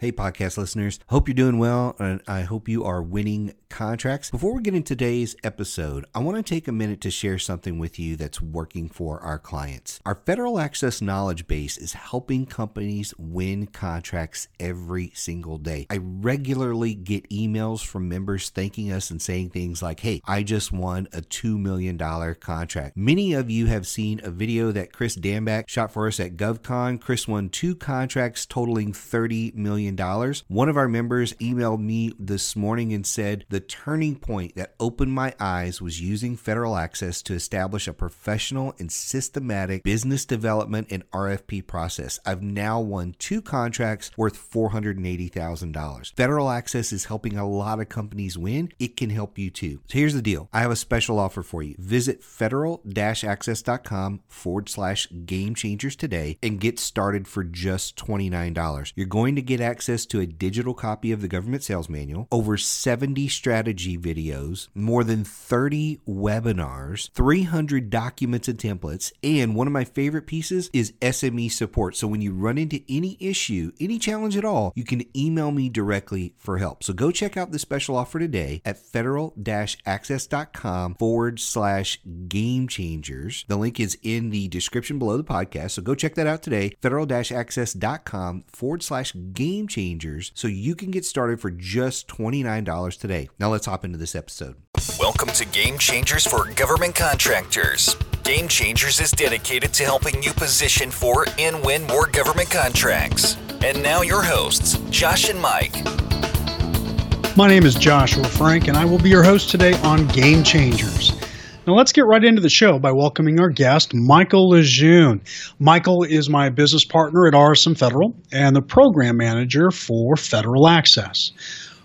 Hey, podcast listeners. Hope you're doing well, and I hope you are winning contracts. Before we get into today's episode, I want to take a minute to share something with you that's working for our clients. Our federal access knowledge base is helping companies win contracts every single day. I regularly get emails from members thanking us and saying things like, Hey, I just won a $2 million contract. Many of you have seen a video that Chris Danback shot for us at GovCon. Chris won two contracts totaling $30 million. One of our members emailed me this morning and said the turning point that opened my eyes was using federal access to establish a professional and systematic business development and RFP process. I've now won two contracts worth $480,000. Federal access is helping a lot of companies win. It can help you too. So here's the deal I have a special offer for you. Visit federal access.com forward slash game changers today and get started for just $29. You're going to get access to a digital copy of the government sales manual, over 70 strategy videos, more than 30 webinars, 300 documents and templates, and one of my favorite pieces is SME support. So when you run into any issue, any challenge at all, you can email me directly for help. So go check out the special offer today at federal access.com forward slash game changers. The link is in the description below the podcast. So go check that out today. Federal access.com forward slash game changers so you can get started for just $29 today. Now let's hop into this episode. Welcome to Game Changers for Government Contractors. Game Changers is dedicated to helping you position for and win more government contracts. And now your hosts, Josh and Mike. My name is Joshua Frank, and I will be your host today on Game Changers. Now let's get right into the show by welcoming our guest, Michael Lejeune. Michael is my business partner at RSM Federal and the program manager for Federal Access.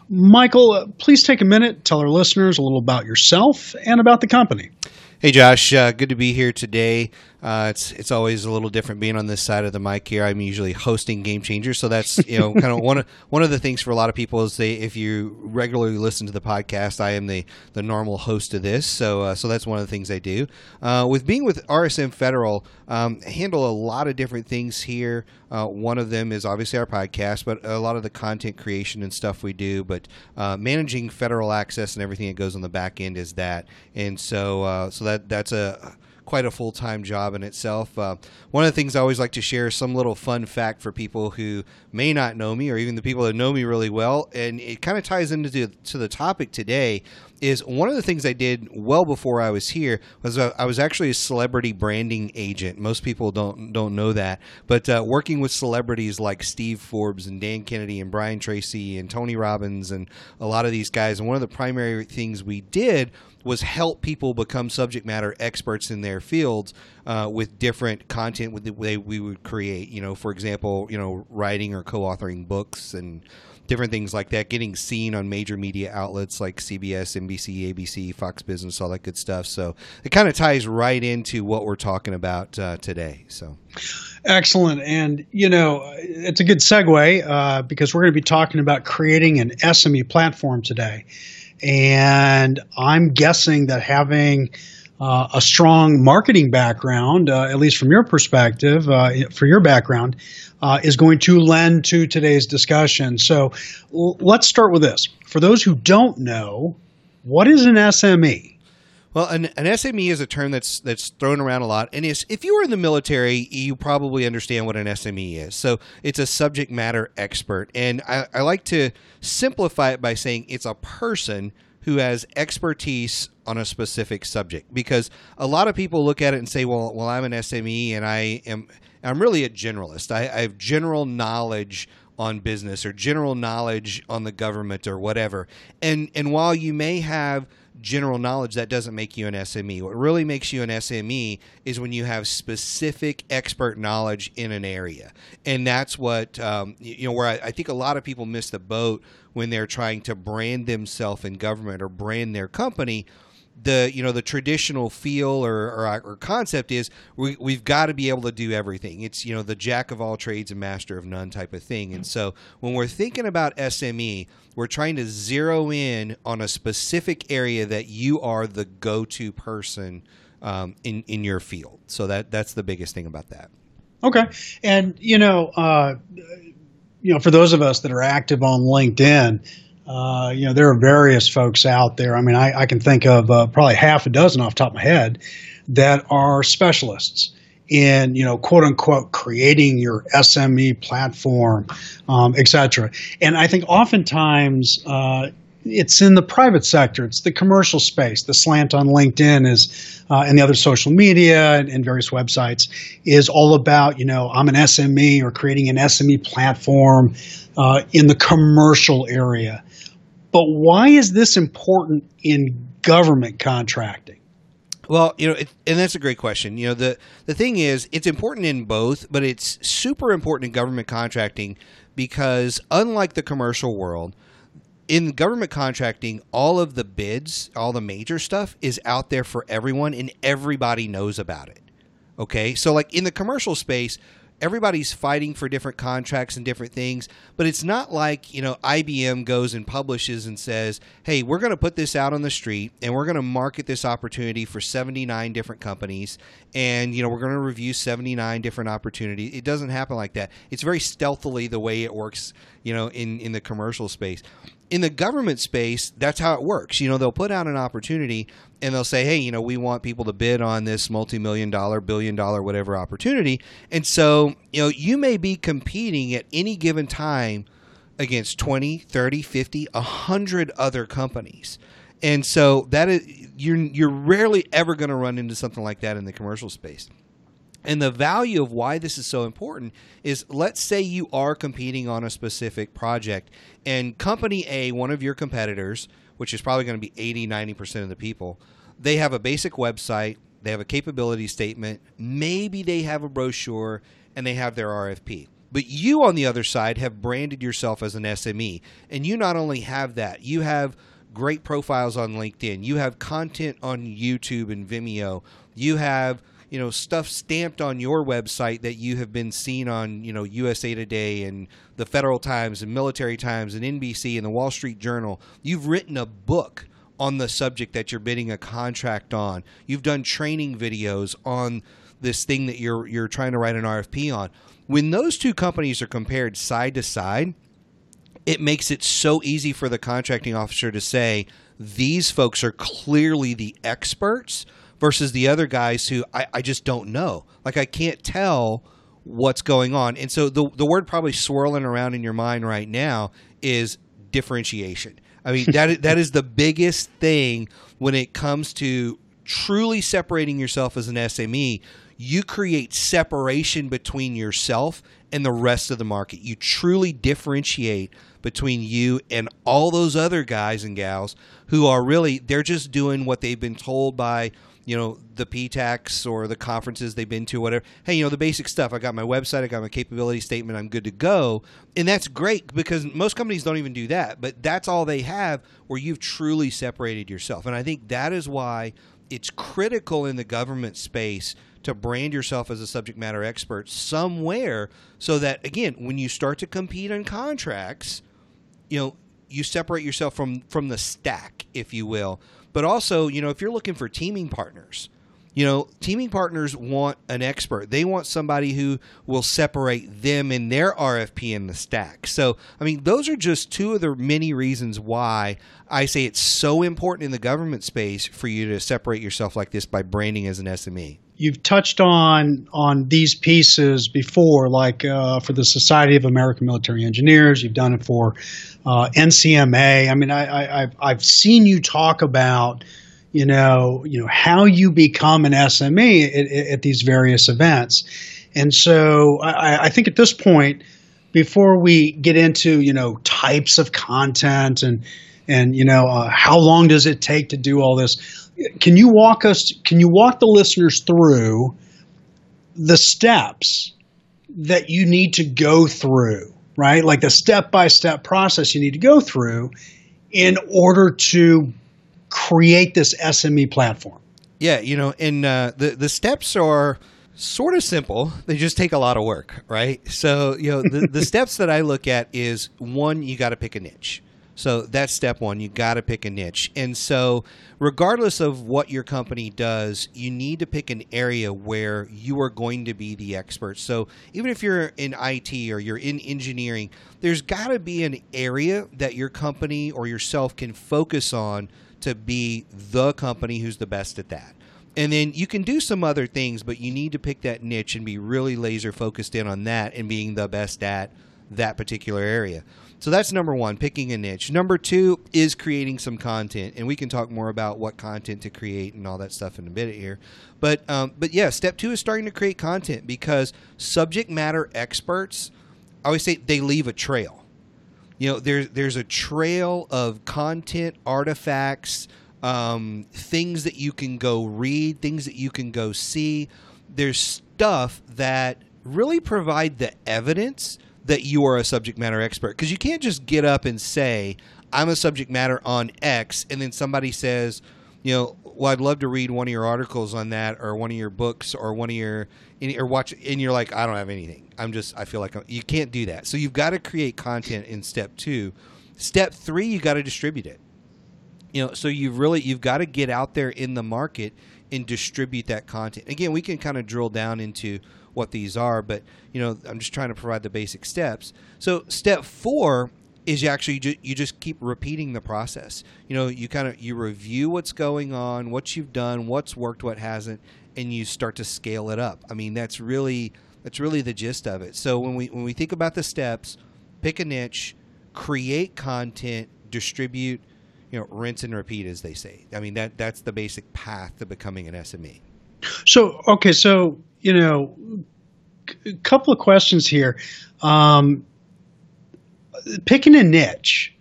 Michael, uh, please take a minute, tell our listeners a little about yourself and about the company. Hey, Josh. Uh, good to be here today. Uh, it's it's always a little different being on this side of the mic here. I'm usually hosting Game Changers, so that's you know kind of one of one of the things for a lot of people is they if you regularly listen to the podcast, I am the the normal host of this. So uh, so that's one of the things I do. Uh, with being with RSM Federal, um, handle a lot of different things here. Uh, one of them is obviously our podcast, but a lot of the content creation and stuff we do. But uh, managing federal access and everything that goes on the back end is that, and so uh, so that that's a quite a full time job in itself. Uh, one of the things I always like to share is some little fun fact for people who may not know me, or even the people that know me really well, and it kind of ties into to the topic today. Is one of the things I did well before I was here was I was actually a celebrity branding agent. Most people don't don't know that, but uh, working with celebrities like Steve Forbes and Dan Kennedy and Brian Tracy and Tony Robbins and a lot of these guys. And one of the primary things we did was help people become subject matter experts in their fields uh, with different content with the way we would create. You know, for example, you know, writing or co-authoring books and different things like that, getting seen on major media outlets like CBS, NBC, ABC, Fox Business, all that good stuff. So it kind of ties right into what we're talking about uh, today. So. Excellent. And, you know, it's a good segue uh, because we're going to be talking about creating an SME platform today. And I'm guessing that having uh, a strong marketing background, uh, at least from your perspective, uh, for your background, uh, is going to lend to today's discussion. So l- let's start with this. For those who don't know, what is an SME? Well, an, an SME is a term that's that's thrown around a lot, and if you were in the military, you probably understand what an SME is. So it's a subject matter expert, and I, I like to simplify it by saying it's a person who has expertise on a specific subject. Because a lot of people look at it and say, "Well, well, I'm an SME, and I am I'm really a generalist. I, I have general knowledge." on business or general knowledge on the government or whatever. And and while you may have general knowledge, that doesn't make you an SME. What really makes you an SME is when you have specific expert knowledge in an area, and that's what um, you know. Where I, I think a lot of people miss the boat when they're trying to brand themselves in government or brand their company the you know the traditional feel or, or, or, concept is we, we've got to be able to do everything. It's you know the jack of all trades and master of none type of thing. And so when we're thinking about sme we're trying to zero in on a specific area that you are the go-to person um, in in your field. So that that's the biggest thing about that. Okay. And you know uh, you know, for those of us that are active on LinkedIn, uh, you know, there are various folks out there. I mean, I, I can think of uh, probably half a dozen off the top of my head that are specialists in, you know, quote unquote, creating your SME platform, um, et cetera. And I think oftentimes, uh, it's in the private sector. It's the commercial space. The slant on LinkedIn is, uh, and the other social media and, and, various websites is all about, you know, I'm an SME or creating an SME platform uh, in the commercial area. But why is this important in government contracting? Well, you know, it, and that's a great question. You know, the the thing is, it's important in both, but it's super important in government contracting because unlike the commercial world, in government contracting, all of the bids, all the major stuff is out there for everyone and everybody knows about it. Okay? So like in the commercial space, everybody's fighting for different contracts and different things, but it's not like, you know, IBM goes and publishes and says, hey, we're going to put this out on the street and we're going to market this opportunity for 79 different companies and, you know, we're going to review 79 different opportunities. It doesn't happen like that. It's very stealthily the way it works, you know, in, in the commercial space in the government space, that's how it works. You know, they'll put out an opportunity and they'll say, hey, you know, we want people to bid on this multi million dollar, billion dollar, whatever opportunity. And so, you know, you may be competing at any given time against 20, 30, 50, 100 other companies. And so that is you're you're rarely ever going to run into something like that in the commercial space. And the value of why this is so important is let's say you are competing on a specific project and company A, one of your competitors, which is probably going to be 80, 90% of the people, they have a basic website, they have a capability statement, maybe they have a brochure, and they have their RFP. But you, on the other side, have branded yourself as an SME. And you not only have that, you have great profiles on LinkedIn, you have content on YouTube and Vimeo, you have you know stuff stamped on your website that you have been seen on you know USA Today and the Federal Times and Military Times and NBC and the Wall Street Journal. You've written a book on the subject that you're bidding a contract on. You've done training videos on this thing that you're you're trying to write an RFP on. When those two companies are compared side to side, it makes it so easy for the contracting officer to say these folks are clearly the experts versus the other guys who I, I just don't know. Like I can't tell what's going on. And so the the word probably swirling around in your mind right now is differentiation. I mean that that is the biggest thing when it comes to truly separating yourself as an SME. You create separation between yourself and the rest of the market. You truly differentiate between you and all those other guys and gals who are really they're just doing what they've been told by you know the PTACs or the conferences they've been to, whatever. Hey, you know the basic stuff. I got my website, I got my capability statement, I'm good to go, and that's great because most companies don't even do that. But that's all they have, where you've truly separated yourself, and I think that is why it's critical in the government space to brand yourself as a subject matter expert somewhere, so that again, when you start to compete on contracts, you know you separate yourself from from the stack, if you will but also, you know, if you're looking for teaming partners, you know, teaming partners want an expert. They want somebody who will separate them in their RFP in the stack. So, I mean, those are just two of the many reasons why I say it's so important in the government space for you to separate yourself like this by branding as an SME. You've touched on on these pieces before, like uh, for the Society of American Military Engineers. You've done it for uh, NCMA. I mean, I, I, I've seen you talk about you know, you know how you become an SME at, at these various events. And so I, I, think at this point, before we get into you know types of content and and you know uh, how long does it take to do all this, can you walk us? Can you walk the listeners through the steps that you need to go through? Right, like the step by step process you need to go through in order to create this SME platform? Yeah, you know, and uh, the the steps are sort of simple. They just take a lot of work, right? So, you know, the, the steps that I look at is one, you got to pick a niche. So that's step one. You got to pick a niche. And so, regardless of what your company does, you need to pick an area where you are going to be the expert. So, even if you're in IT or you're in engineering, there's got to be an area that your company or yourself can focus on to be the company who's the best at that. And then you can do some other things, but you need to pick that niche and be really laser focused in on that and being the best at that particular area. So that's number one, picking a niche. Number two is creating some content, and we can talk more about what content to create and all that stuff in a bit here. But um, but yeah, step two is starting to create content because subject matter experts, I always say they leave a trail. You know, there's there's a trail of content artifacts, um, things that you can go read, things that you can go see. There's stuff that really provide the evidence that you are a subject matter expert because you can't just get up and say I'm a subject matter on X and then somebody says, you know, well, I'd love to read one of your articles on that or one of your books or one of your or watch and you're like I don't have anything. I'm just I feel like I'm, you can't do that. So you've got to create content in step 2. Step 3 you got to distribute it. You know, so you've really you've got to get out there in the market and distribute that content. Again, we can kind of drill down into what these are, but you know, I'm just trying to provide the basic steps. So step four is you actually ju- you just keep repeating the process. You know, you kind of you review what's going on, what you've done, what's worked, what hasn't, and you start to scale it up. I mean, that's really that's really the gist of it. So when we when we think about the steps, pick a niche, create content, distribute, you know, rinse and repeat, as they say. I mean that that's the basic path to becoming an SME. So okay, so you know, a couple of questions here. Um, picking a niche.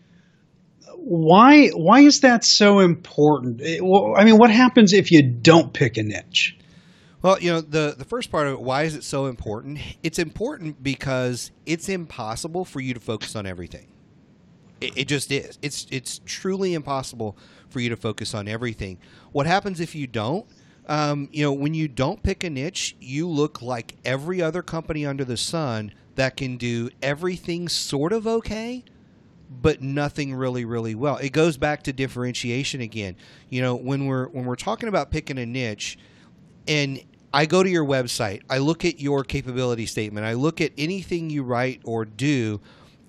Why why is that so important? I mean, what happens if you don't pick a niche? Well, you know, the, the first part of it, why is it so important? It's important because it's impossible for you to focus on everything. It, it, just is. It's it's truly impossible for you to focus on everything. What happens if you don't? Um, you know, when you don't pick a niche, you look like every other company under the sun that can do everything sort of okay, but nothing really, really well. It goes back to differentiation again. You know, when we're when we're talking about picking a niche, and I go to your website, I look at your capability statement, I look at anything you write or do,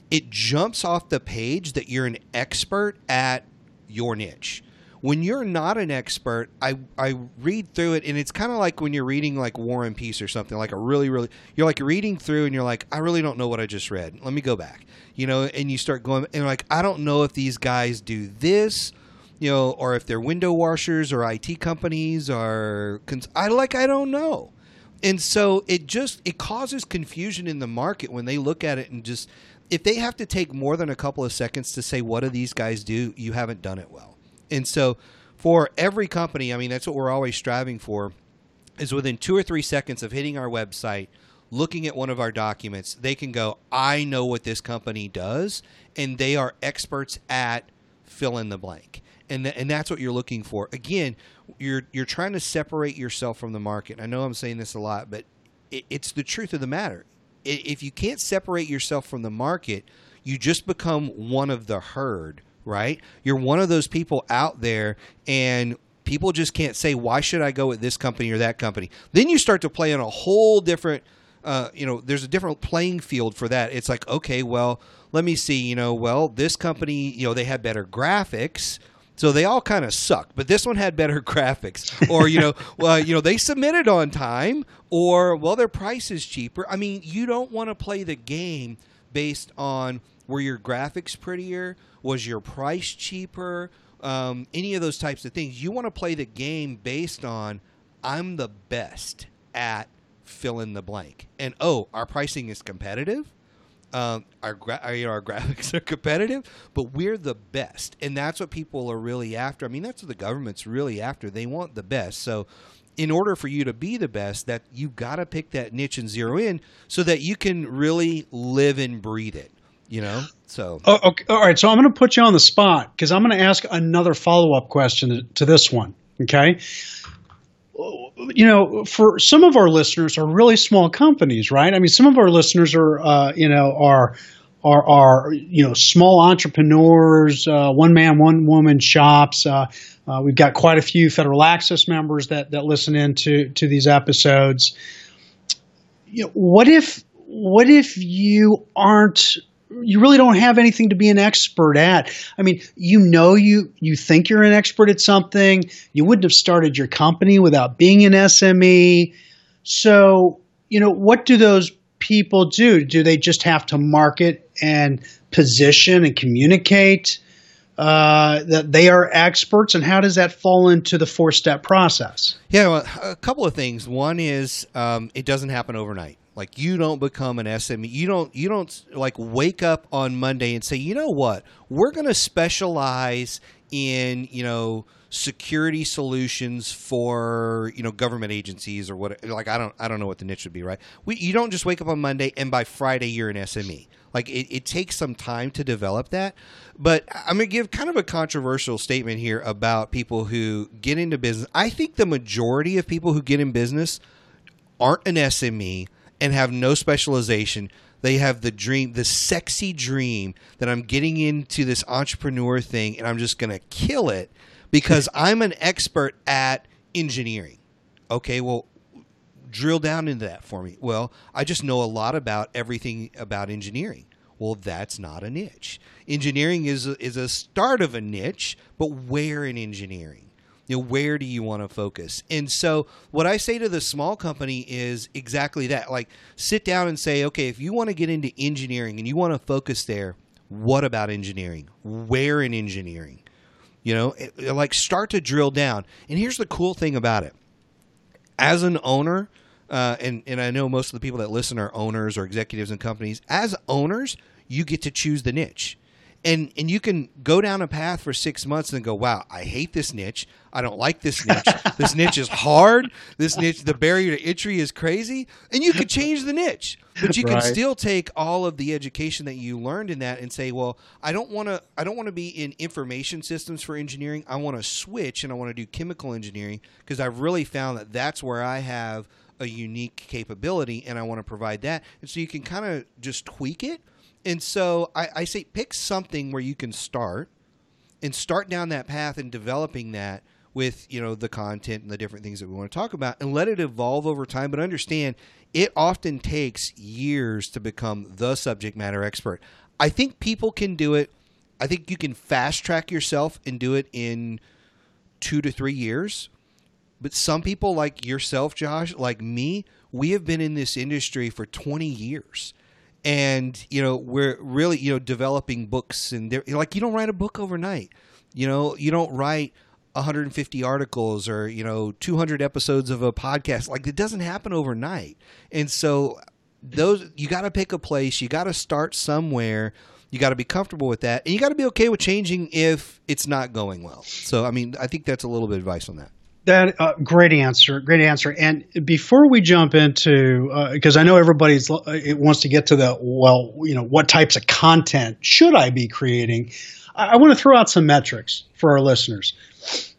it jumps off the page that you're an expert at your niche when you're not an expert, I I read through it and it's kind of like when you're reading like War and Peace or something like a really really you're like reading through and you're like I really don't know what I just read. Let me go back. You know, and you start going and like I don't know if these guys do this, you know, or if they're window washers or IT companies or cons- I like I don't know. And so it just it causes confusion in the market when they look at it and just if they have to take more than a couple of seconds to say what do these guys do, you haven't done it well. And so for every company, I mean, that's what we're always striving for, is within two or three seconds of hitting our website, looking at one of our documents, they can go, I know what this company does, and they are experts at fill in the blank. And, th- and that's what you're looking for. Again, you're you're trying to separate yourself from the market. I know I'm saying this a lot, but it, it's the truth of the matter. If you can't separate yourself from the market, you just become one of the herd right? You're one of those people out there and people just can't say why should I go with this company or that company. Then you start to play in a whole different uh, you know, there's a different playing field for that. It's like, okay, well, let me see, you know, well, this company, you know, they had better graphics. So they all kind of suck, but this one had better graphics, or you know, well, you know, they submitted on time, or well, their price is cheaper. I mean, you don't want to play the game based on were your graphics prettier, was your price cheaper? Um, any of those types of things. You want to play the game based on I'm the best at fill in the blank. And oh, our pricing is competitive. Um, our, gra- our, graphics are competitive, but we're the best, and that's what people are really after. I mean, that's what the government's really after. They want the best. So, in order for you to be the best, that you've got to pick that niche and zero in so that you can really live and breathe it you know so oh, okay. all right so i'm going to put you on the spot because i'm going to ask another follow-up question to this one okay you know for some of our listeners are really small companies right i mean some of our listeners are uh, you know are are, are you know small entrepreneurs, uh, one man, one woman shops. Uh, uh, we've got quite a few federal access members that that listen in to, to these episodes. You know, what if what if you aren't you really don't have anything to be an expert at. I mean, you know you you think you're an expert at something. You wouldn't have started your company without being an SME. So, you know, what do those people do? Do they just have to market and position and communicate uh, that they are experts? And how does that fall into the four step process? Yeah, well, a couple of things. One is um, it doesn't happen overnight. Like you don't become an SME. You don't you don't like wake up on Monday and say, "You know what? We're going to specialize in, you know, security solutions for, you know, government agencies or what like I don't I don't know what the niche would be, right? We you don't just wake up on Monday and by Friday you're an SME. Like it, it takes some time to develop that. But I'm going to give kind of a controversial statement here about people who get into business. I think the majority of people who get in business aren't an SME and have no specialization. They have the dream, the sexy dream that I'm getting into this entrepreneur thing and I'm just going to kill it because I'm an expert at engineering. Okay, well, drill down into that for me. Well, I just know a lot about everything about engineering. Well, that's not a niche. Engineering is a, is a start of a niche, but where in engineering? You know where do you want to focus? And so what i say to the small company is exactly that. Like sit down and say okay if you want to get into engineering and you want to focus there what about engineering? Where in engineering? You know it, it, like start to drill down. And here's the cool thing about it. As an owner uh, and, and i know most of the people that listen are owners or executives in companies as owners you get to choose the niche and and you can go down a path for six months and go, wow, I hate this niche. I don't like this niche. this niche is hard. This niche, the barrier to entry is crazy. And you could change the niche, but you right. can still take all of the education that you learned in that and say, well, I don't want to. I don't want to be in information systems for engineering. I want to switch and I want to do chemical engineering because I've really found that that's where I have a unique capability and I want to provide that. And so you can kind of just tweak it and so I, I say pick something where you can start and start down that path and developing that with you know the content and the different things that we want to talk about and let it evolve over time. But understand it often takes years to become the subject matter expert. I think people can do it. I think you can fast track yourself and do it in two to three years. But some people like yourself josh like me we have been in this industry for 20 years and you know we're really you know developing books and like you don't write a book overnight. You know you don't write 150 articles or you know 200 episodes of a podcast. Like it doesn't happen overnight. And so those you got to pick a place. You got to start somewhere. You got to be comfortable with that. And you got to be okay with changing if it's not going well. So i mean i think that's a little bit of advice on that that uh, great answer, great answer. And before we jump into, because uh, I know everybody's uh, wants to get to the well, you know, what types of content should I be creating? I, I want to throw out some metrics for our listeners.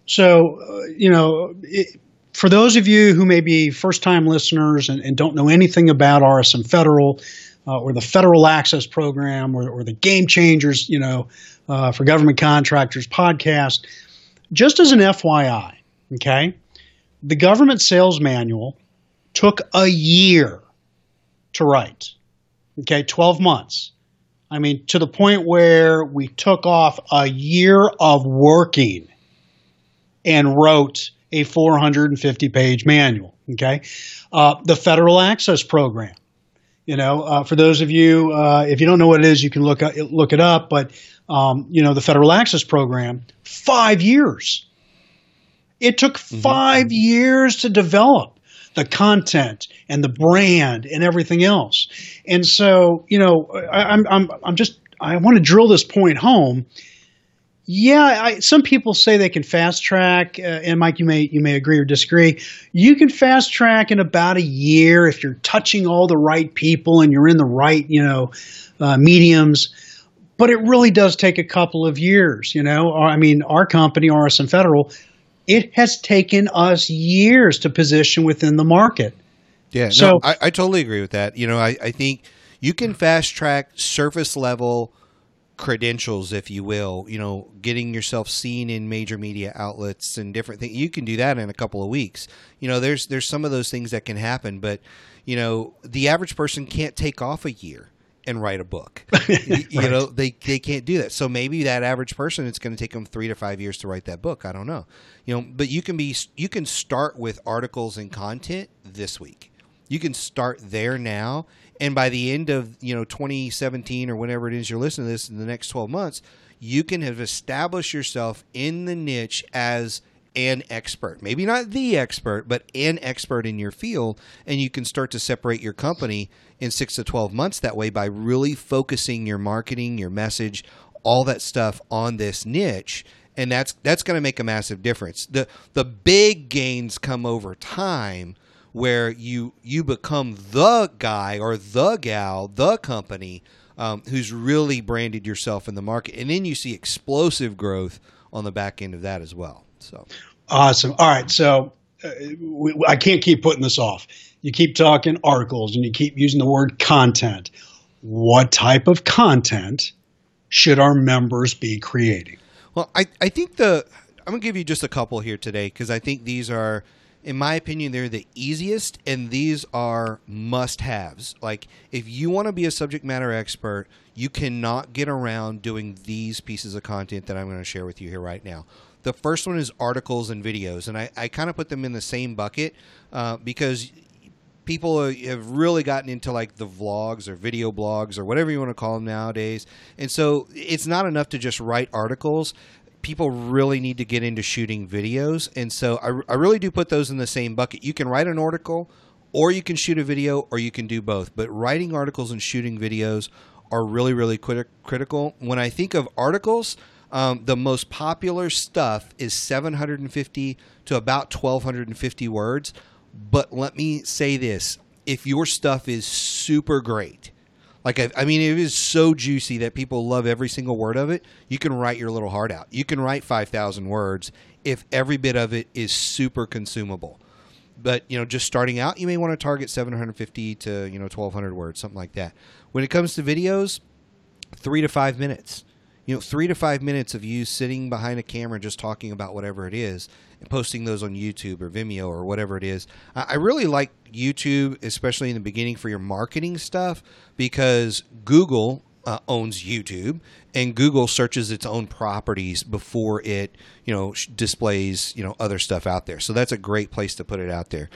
So, uh, you know, it, for those of you who may be first-time listeners and, and, don't know anything about RSM Federal uh, or the Federal Access Program or, or the Game Changers, you know, uh, for government contractors podcast, just as an FYI Okay. The government sales manual took a year to write. Okay. 12 months. I mean, to the point where we took off a year of working and wrote a 450 page manual. Okay. Uh, the Federal Access Program. You know, uh, for those of you, uh, if you don't know what it is, you can look, look it up. But, um, you know, the Federal Access Program, five years it took mm-hmm. 5 mm-hmm. years to develop the content and the brand and everything else. And so, you know, I, am I'm, I'm just, I want to drill this point home. Yeah, I, some people say they can fast track, uh, and Mike, you may you may agree or disagree. You can fast track in about a year if you're touching all the right people and you're in the right, you know, uh, mediums. But it really does take a couple of years. You know, I mean, our company, RSM Federal, it has taken us years to position within the market. Yeah, so no, I, I, totally agree with that. You know, I, I think You can fast track surface level credentials, if you will, you know, getting yourself seen in major media outlets and different things. You can do that in a couple of weeks. You know, there's there's some of those things that can happen, but you know, the average person can't take off a year and write a book. you, you know, they they can't do that. So maybe that average person, it's going to take them three to five years to write that book. I don't know. You know, but you can be you can start with articles and content this week. You can start there now, and by the end of you know 2017 or whenever it is you're listening to this in the next 12 months, you can have established yourself in the niche as an expert. Maybe not the expert, but an expert in your field. And you can start to separate your company in six to 12 months that way by really focusing your marketing, your message, all that stuff on this niche. And that's that's going to make a massive difference. The the big gains come over time where you you become the guy or the gal, the company um, who's really branded yourself in the market, and then you see explosive growth on the back end of that as well. So awesome. All right, so uh, we, I can't keep putting this off. You keep talking articles and you keep using the word content. What type of content should our members be creating? Well, I, I think the I'm gonna give you just a couple here today because I think these are, in my opinion, they're the easiest and these are must-haves. Like if you want to be a subject matter expert, you cannot get around doing these pieces of content that I'm going to share with you here right now. The first one is articles and videos, and I, I kind of put them in the same bucket uh, because people have really gotten into like the vlogs or video blogs or whatever you want to call them nowadays. And so it's not enough to just write articles. People really need to get into shooting videos. And so I, I really do put those in the same bucket. You can write an article or you can shoot a video or you can do both. But writing articles and shooting videos are really, really crit- critical. When I think of articles, um, the most popular stuff is 750 to about 1250 words. But let me say this if your stuff is super great, like I, I, mean, it is so juicy that people love every single word of it. You can write your little heart out. You can write five thousand words if every bit of it is super consumable. But you know, just starting out, you may want to target seven hundred fifty to you know twelve hundred words, something like that. When it comes to videos, three to five minutes you know, three to five minutes of you sitting behind a camera just talking about whatever it is and posting those on YouTube or Vimeo or whatever it is. I really like YouTube, especially in the beginning for your marketing stuff, because Google uh, owns YouTube and Google searches its own properties before it, you know, displays, you know, other stuff out there. So that's a great place to put it out there.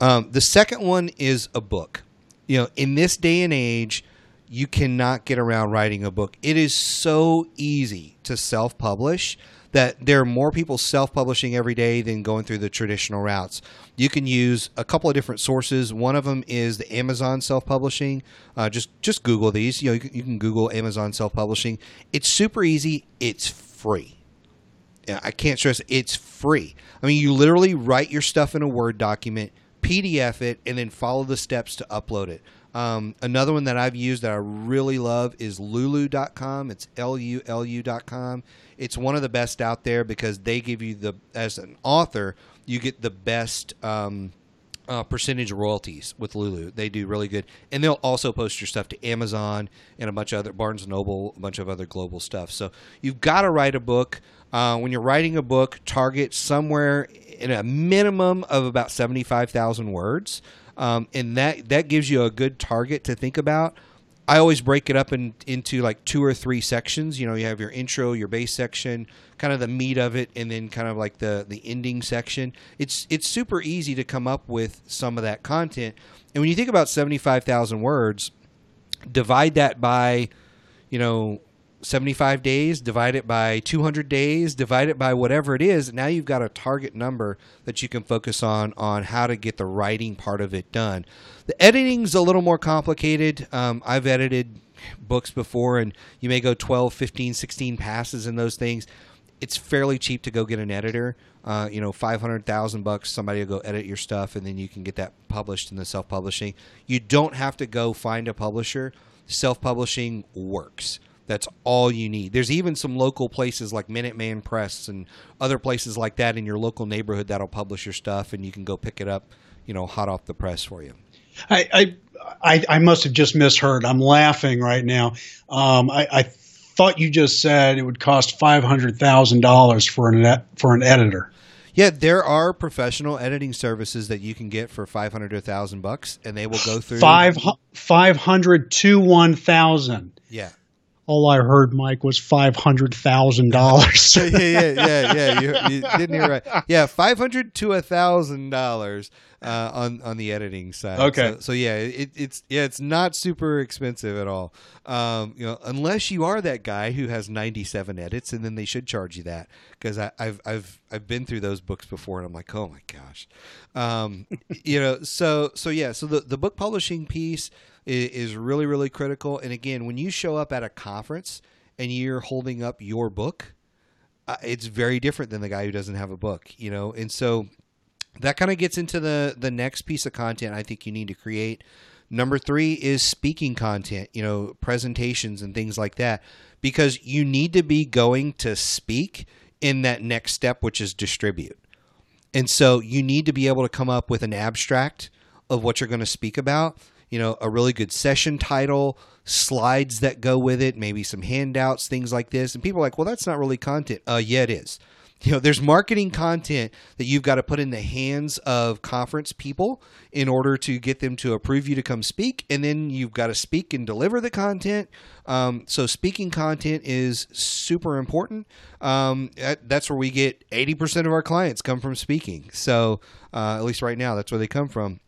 Um, the second one is a book. You know, in this day and age, you cannot get around writing a book. It is so easy to self publish that there are more people self publishing every day than going through the traditional routes. You can use a couple of different sources. One of them is the Amazon self publishing. Uh, just just Google these. You know, you can, you can Google Amazon self publishing. It's super easy. It's free. I can't stress it's free. I mean, you literally write your stuff in a Word document, PDF it, and then follow the steps to upload it. Um, another one that I've used that I really love is lulu.com. It's L U L U.com. It's one of the best out there because they give you the, as an author, you get the best um, uh, percentage royalties with Lulu. They do really good. And they'll also post your stuff to Amazon and a bunch of other, Barnes and Noble, a bunch of other global stuff. So you've got to write a book. Uh, when you're writing a book, target somewhere in a minimum of about 75,000 words um, and that that gives you a good target to think about. I always break it up in, into like two or three sections. You know, you have your intro, your base section, kind of the meat of it, and then kind of like the the ending section. It's it's super easy to come up with some of that content. And when you think about seventy five thousand words, divide that by, you know, 75 days, divide it by 200 days, divide it by whatever it is. Now you've got a target number that you can focus on on how to get the writing part of it done. The editing's a little more complicated. Um, I've edited books before, and you may go 12, 15, 16 passes in those things. It's fairly cheap to go get an editor. Uh, you know, five hundred thousand bucks. Somebody will go edit your stuff, and then you can get that published in the self-publishing. You don't have to go find a publisher. Self-publishing works that's all you need. There's even some local places like Minuteman Press and other places like that in your local neighborhood that'll publish your stuff, and you can go pick it up, you know, hot off the press for you. I, I I, I must have just misheard. I'm laughing right now. Um, I, I thought you just said it would cost five hundred thousand dollars for an for an editor. Yeah, there are professional editing services that you can get for five hundred to a thousand bucks, and they will go through five five hundred to one thousand. Yeah. All I heard, Mike, was five hundred thousand dollars. yeah, yeah, yeah, yeah. You, you, didn't hear right. Yeah, five hundred to a thousand dollars uh, on on the editing side. Okay. So, so yeah, it, it's yeah, it's not super expensive at all. Um, you know, unless you are that guy who has ninety seven edits, and then they should charge you that because I've I've I've been through those books before, and I'm like, oh my gosh. Um, you know, so so yeah, so the the book publishing piece is, really really critical. And again, when you show up at a conference and you're holding up your book. Uh, it's very different than the guy who doesn't have a book, you know. And so that kind of gets into the the next piece of content I think you need to create. Number three is speaking content, you know, presentations and things like that, because you need to be going to speak in that next step, which is distribute. And so you need to be able to come up with an abstract of what you're going to speak about, you know, a really good session title, slides that go with it, maybe some handouts, things like this. And people are like, well, that's not really content. Uh, yeah, it is. You know there's marketing content that you've got to put in the hands of conference people in order to get them to approve you to come speak and then you've got to speak and deliver the content. Um, so speaking content is super important. Um, that's where we get 80% of our clients come from speaking. So uh, at least right now that's where they come from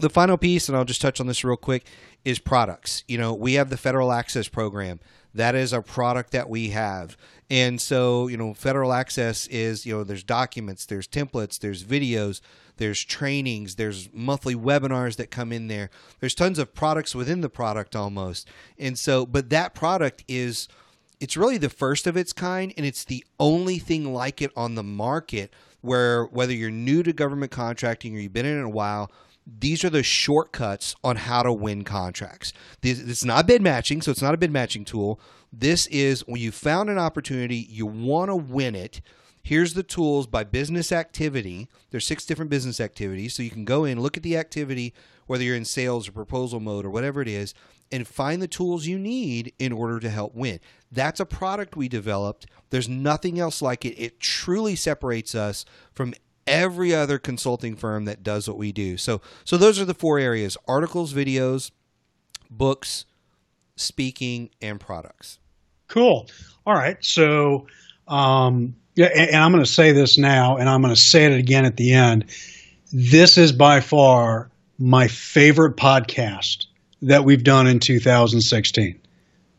the final piece and i'll just touch on this real quick is products you know we have the federal access program that is a product that we have and so, you know, federal access is, you know, there's documents, there's templates, there's videos, there's trainings, there's monthly webinars that come in there. There's tons of products within the product almost. And so, but that product is it's really the first of its kind and it's the only thing like it on the market where whether you're new to government contracting or you've been in it a while, these are the shortcuts on how to win contracts. This, it's not bid matching, so it's not a bid matching tool. This is when you found an opportunity, you want to win it. Here's the tools by business activity. There's six different business activities. So you can go in, look at the activity, whether you're in sales or proposal mode or whatever it is, and find the tools you need in order to help win. That's a product we developed. There's nothing else like it. It truly separates us from every other consulting firm that does what we do. So so those are the four areas: articles, videos, books, speaking, and products. Cool. All right. So, um, yeah, and, and I'm going to say this now, and I'm going to say it again at the end. This is by far my favorite podcast that we've done in 2016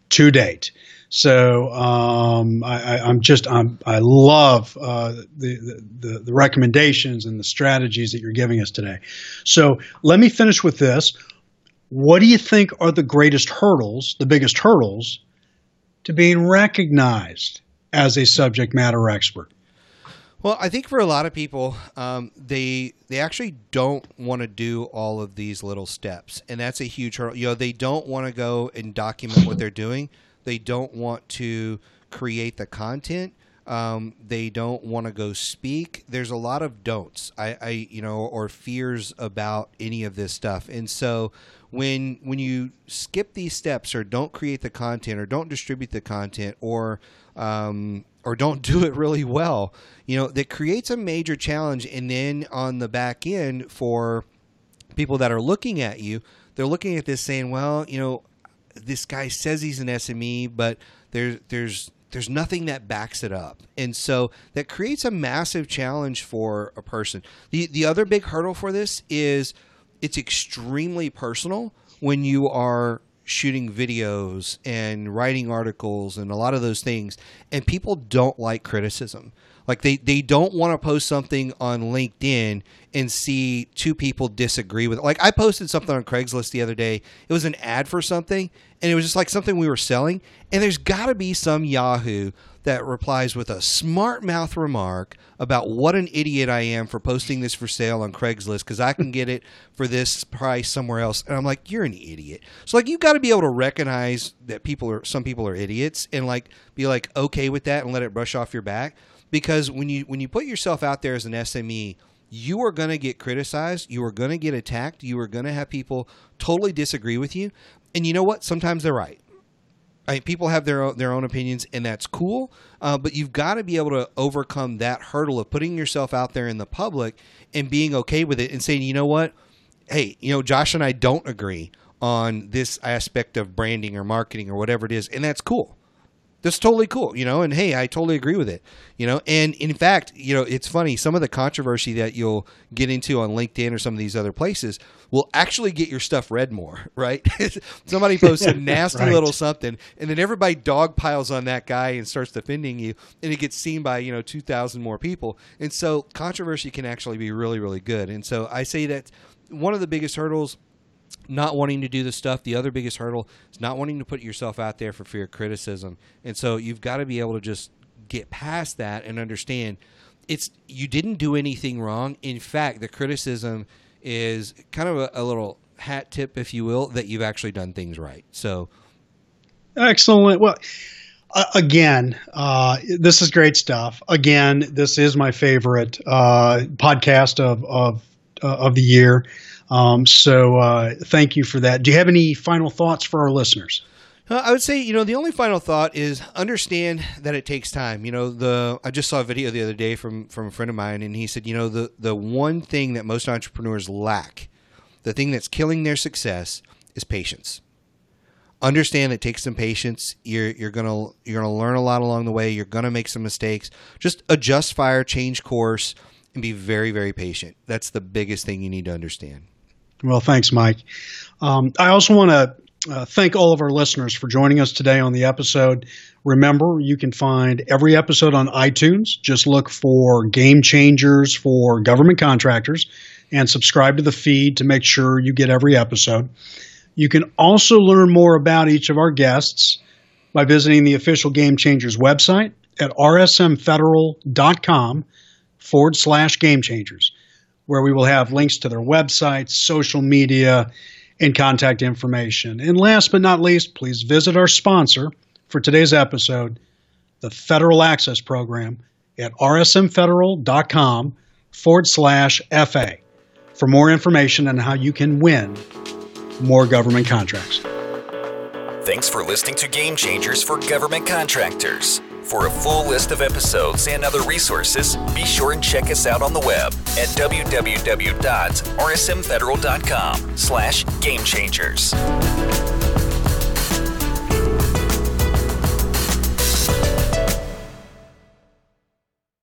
to date. So um, I, am just I'm, i love uh, the, the, the recommendations and the strategies that you're giving us today. So let me finish with this. What do you think are the greatest hurdles, the biggest hurdles, to being recognized as a subject matter expert? Well, I think for a lot of people, um, they they actually don't want to do all of these little steps, and that's a huge hurdle. You know, they don't want to go and document what they're doing. They don't want to create the content. Um, they don't want to go speak. There's a lot of don'ts. I, I, you know, or fears about any of this stuff, and so when when you skip these steps or don't create the content or don't distribute the content or um, or don't do it really well, you know, that creates a major challenge. And then on the back end for people that are looking at you, they're looking at this saying, well, you know, this guy says he's an SME, but there's there's there's nothing that backs it up. And so that creates a massive challenge for a person. The the other big hurdle for this is it's extremely personal when you are shooting videos and writing articles and a lot of those things and people don't like criticism like they, they don't want to post something on linkedin and see two people disagree with it like i posted something on craigslist the other day it was an ad for something and it was just like something we were selling and there's got to be some yahoo that replies with a smart mouth remark about what an idiot I am for posting this for sale on Craigslist because I can get it for this price somewhere else. And I'm like, you're an idiot. So like you've got to be able to recognize that people are some people are idiots and like be like okay with that and let it brush off your back. Because when you when you put yourself out there as an SME you are going to get criticized, you are going to get attacked, you are going to have people totally disagree with you. And you know what? Sometimes they're right. I mean, people have their own, their own opinions, and that's cool. Uh, but you've got to be able to overcome that hurdle of putting yourself out there in the public and being okay with it and saying, you know what, hey, you know, Josh and I don't agree on this aspect of branding or marketing or whatever it is, and that's cool. That's totally cool, you know. And hey, I totally agree with it, you know. And in fact, you know, it's funny. Some of the controversy that you'll get into on LinkedIn or some of these other places will actually get your stuff read more, right? Somebody posts a nasty right. little something, and then everybody dog piles on that guy and starts defending you, and it gets seen by you know two thousand more people. And so controversy can actually be really, really good. And so I say that one of the biggest hurdles not wanting to do the stuff. The other biggest hurdle is not wanting to put yourself out there for fear of criticism. And so you've got to be able to just get past that and understand it's you didn't do anything wrong. In fact, the criticism is kind of a, a little hat tip, if you will, that you've actually done things right. So excellent. Well. Uh, again, uh, this is great stuff. Again, this is my favorite uh, podcast of of of the year. Um, so uh, thank you for that. Do you have any final thoughts for our listeners? Uh, I would say, you know, the only final thought is understand that it takes time. You know, the I just saw a video the other day from from a friend of mine, and he said, you know, the the one thing that most entrepreneurs lack, the thing that's killing their success, is patience. Understand it takes some patience. You're you're gonna you're gonna learn a lot along the way. You're gonna make some mistakes. Just adjust fire, change course, and be very very patient. That's the biggest thing you need to understand. Well, thanks, Mike. Um, I also want to uh, thank all of our listeners for joining us today on the episode. Remember, you can find every episode on iTunes. Just look for Game Changers for Government Contractors and subscribe to the feed to make sure you get every episode. You can also learn more about each of our guests by visiting the official Game Changers website at rsmfederal.com forward slash game changers where we will have links to their websites, social media, and contact information. And last but not least, please visit our sponsor for today's episode, the Federal Access Program, at rsmfederal.com forward slash FA for more information on how you can win more government contracts. Thanks for listening to Game Changers for Government Contractors. For a full list of episodes and other resources, be sure and check us out on the web at www.rsmfederal.com slash gamechangers.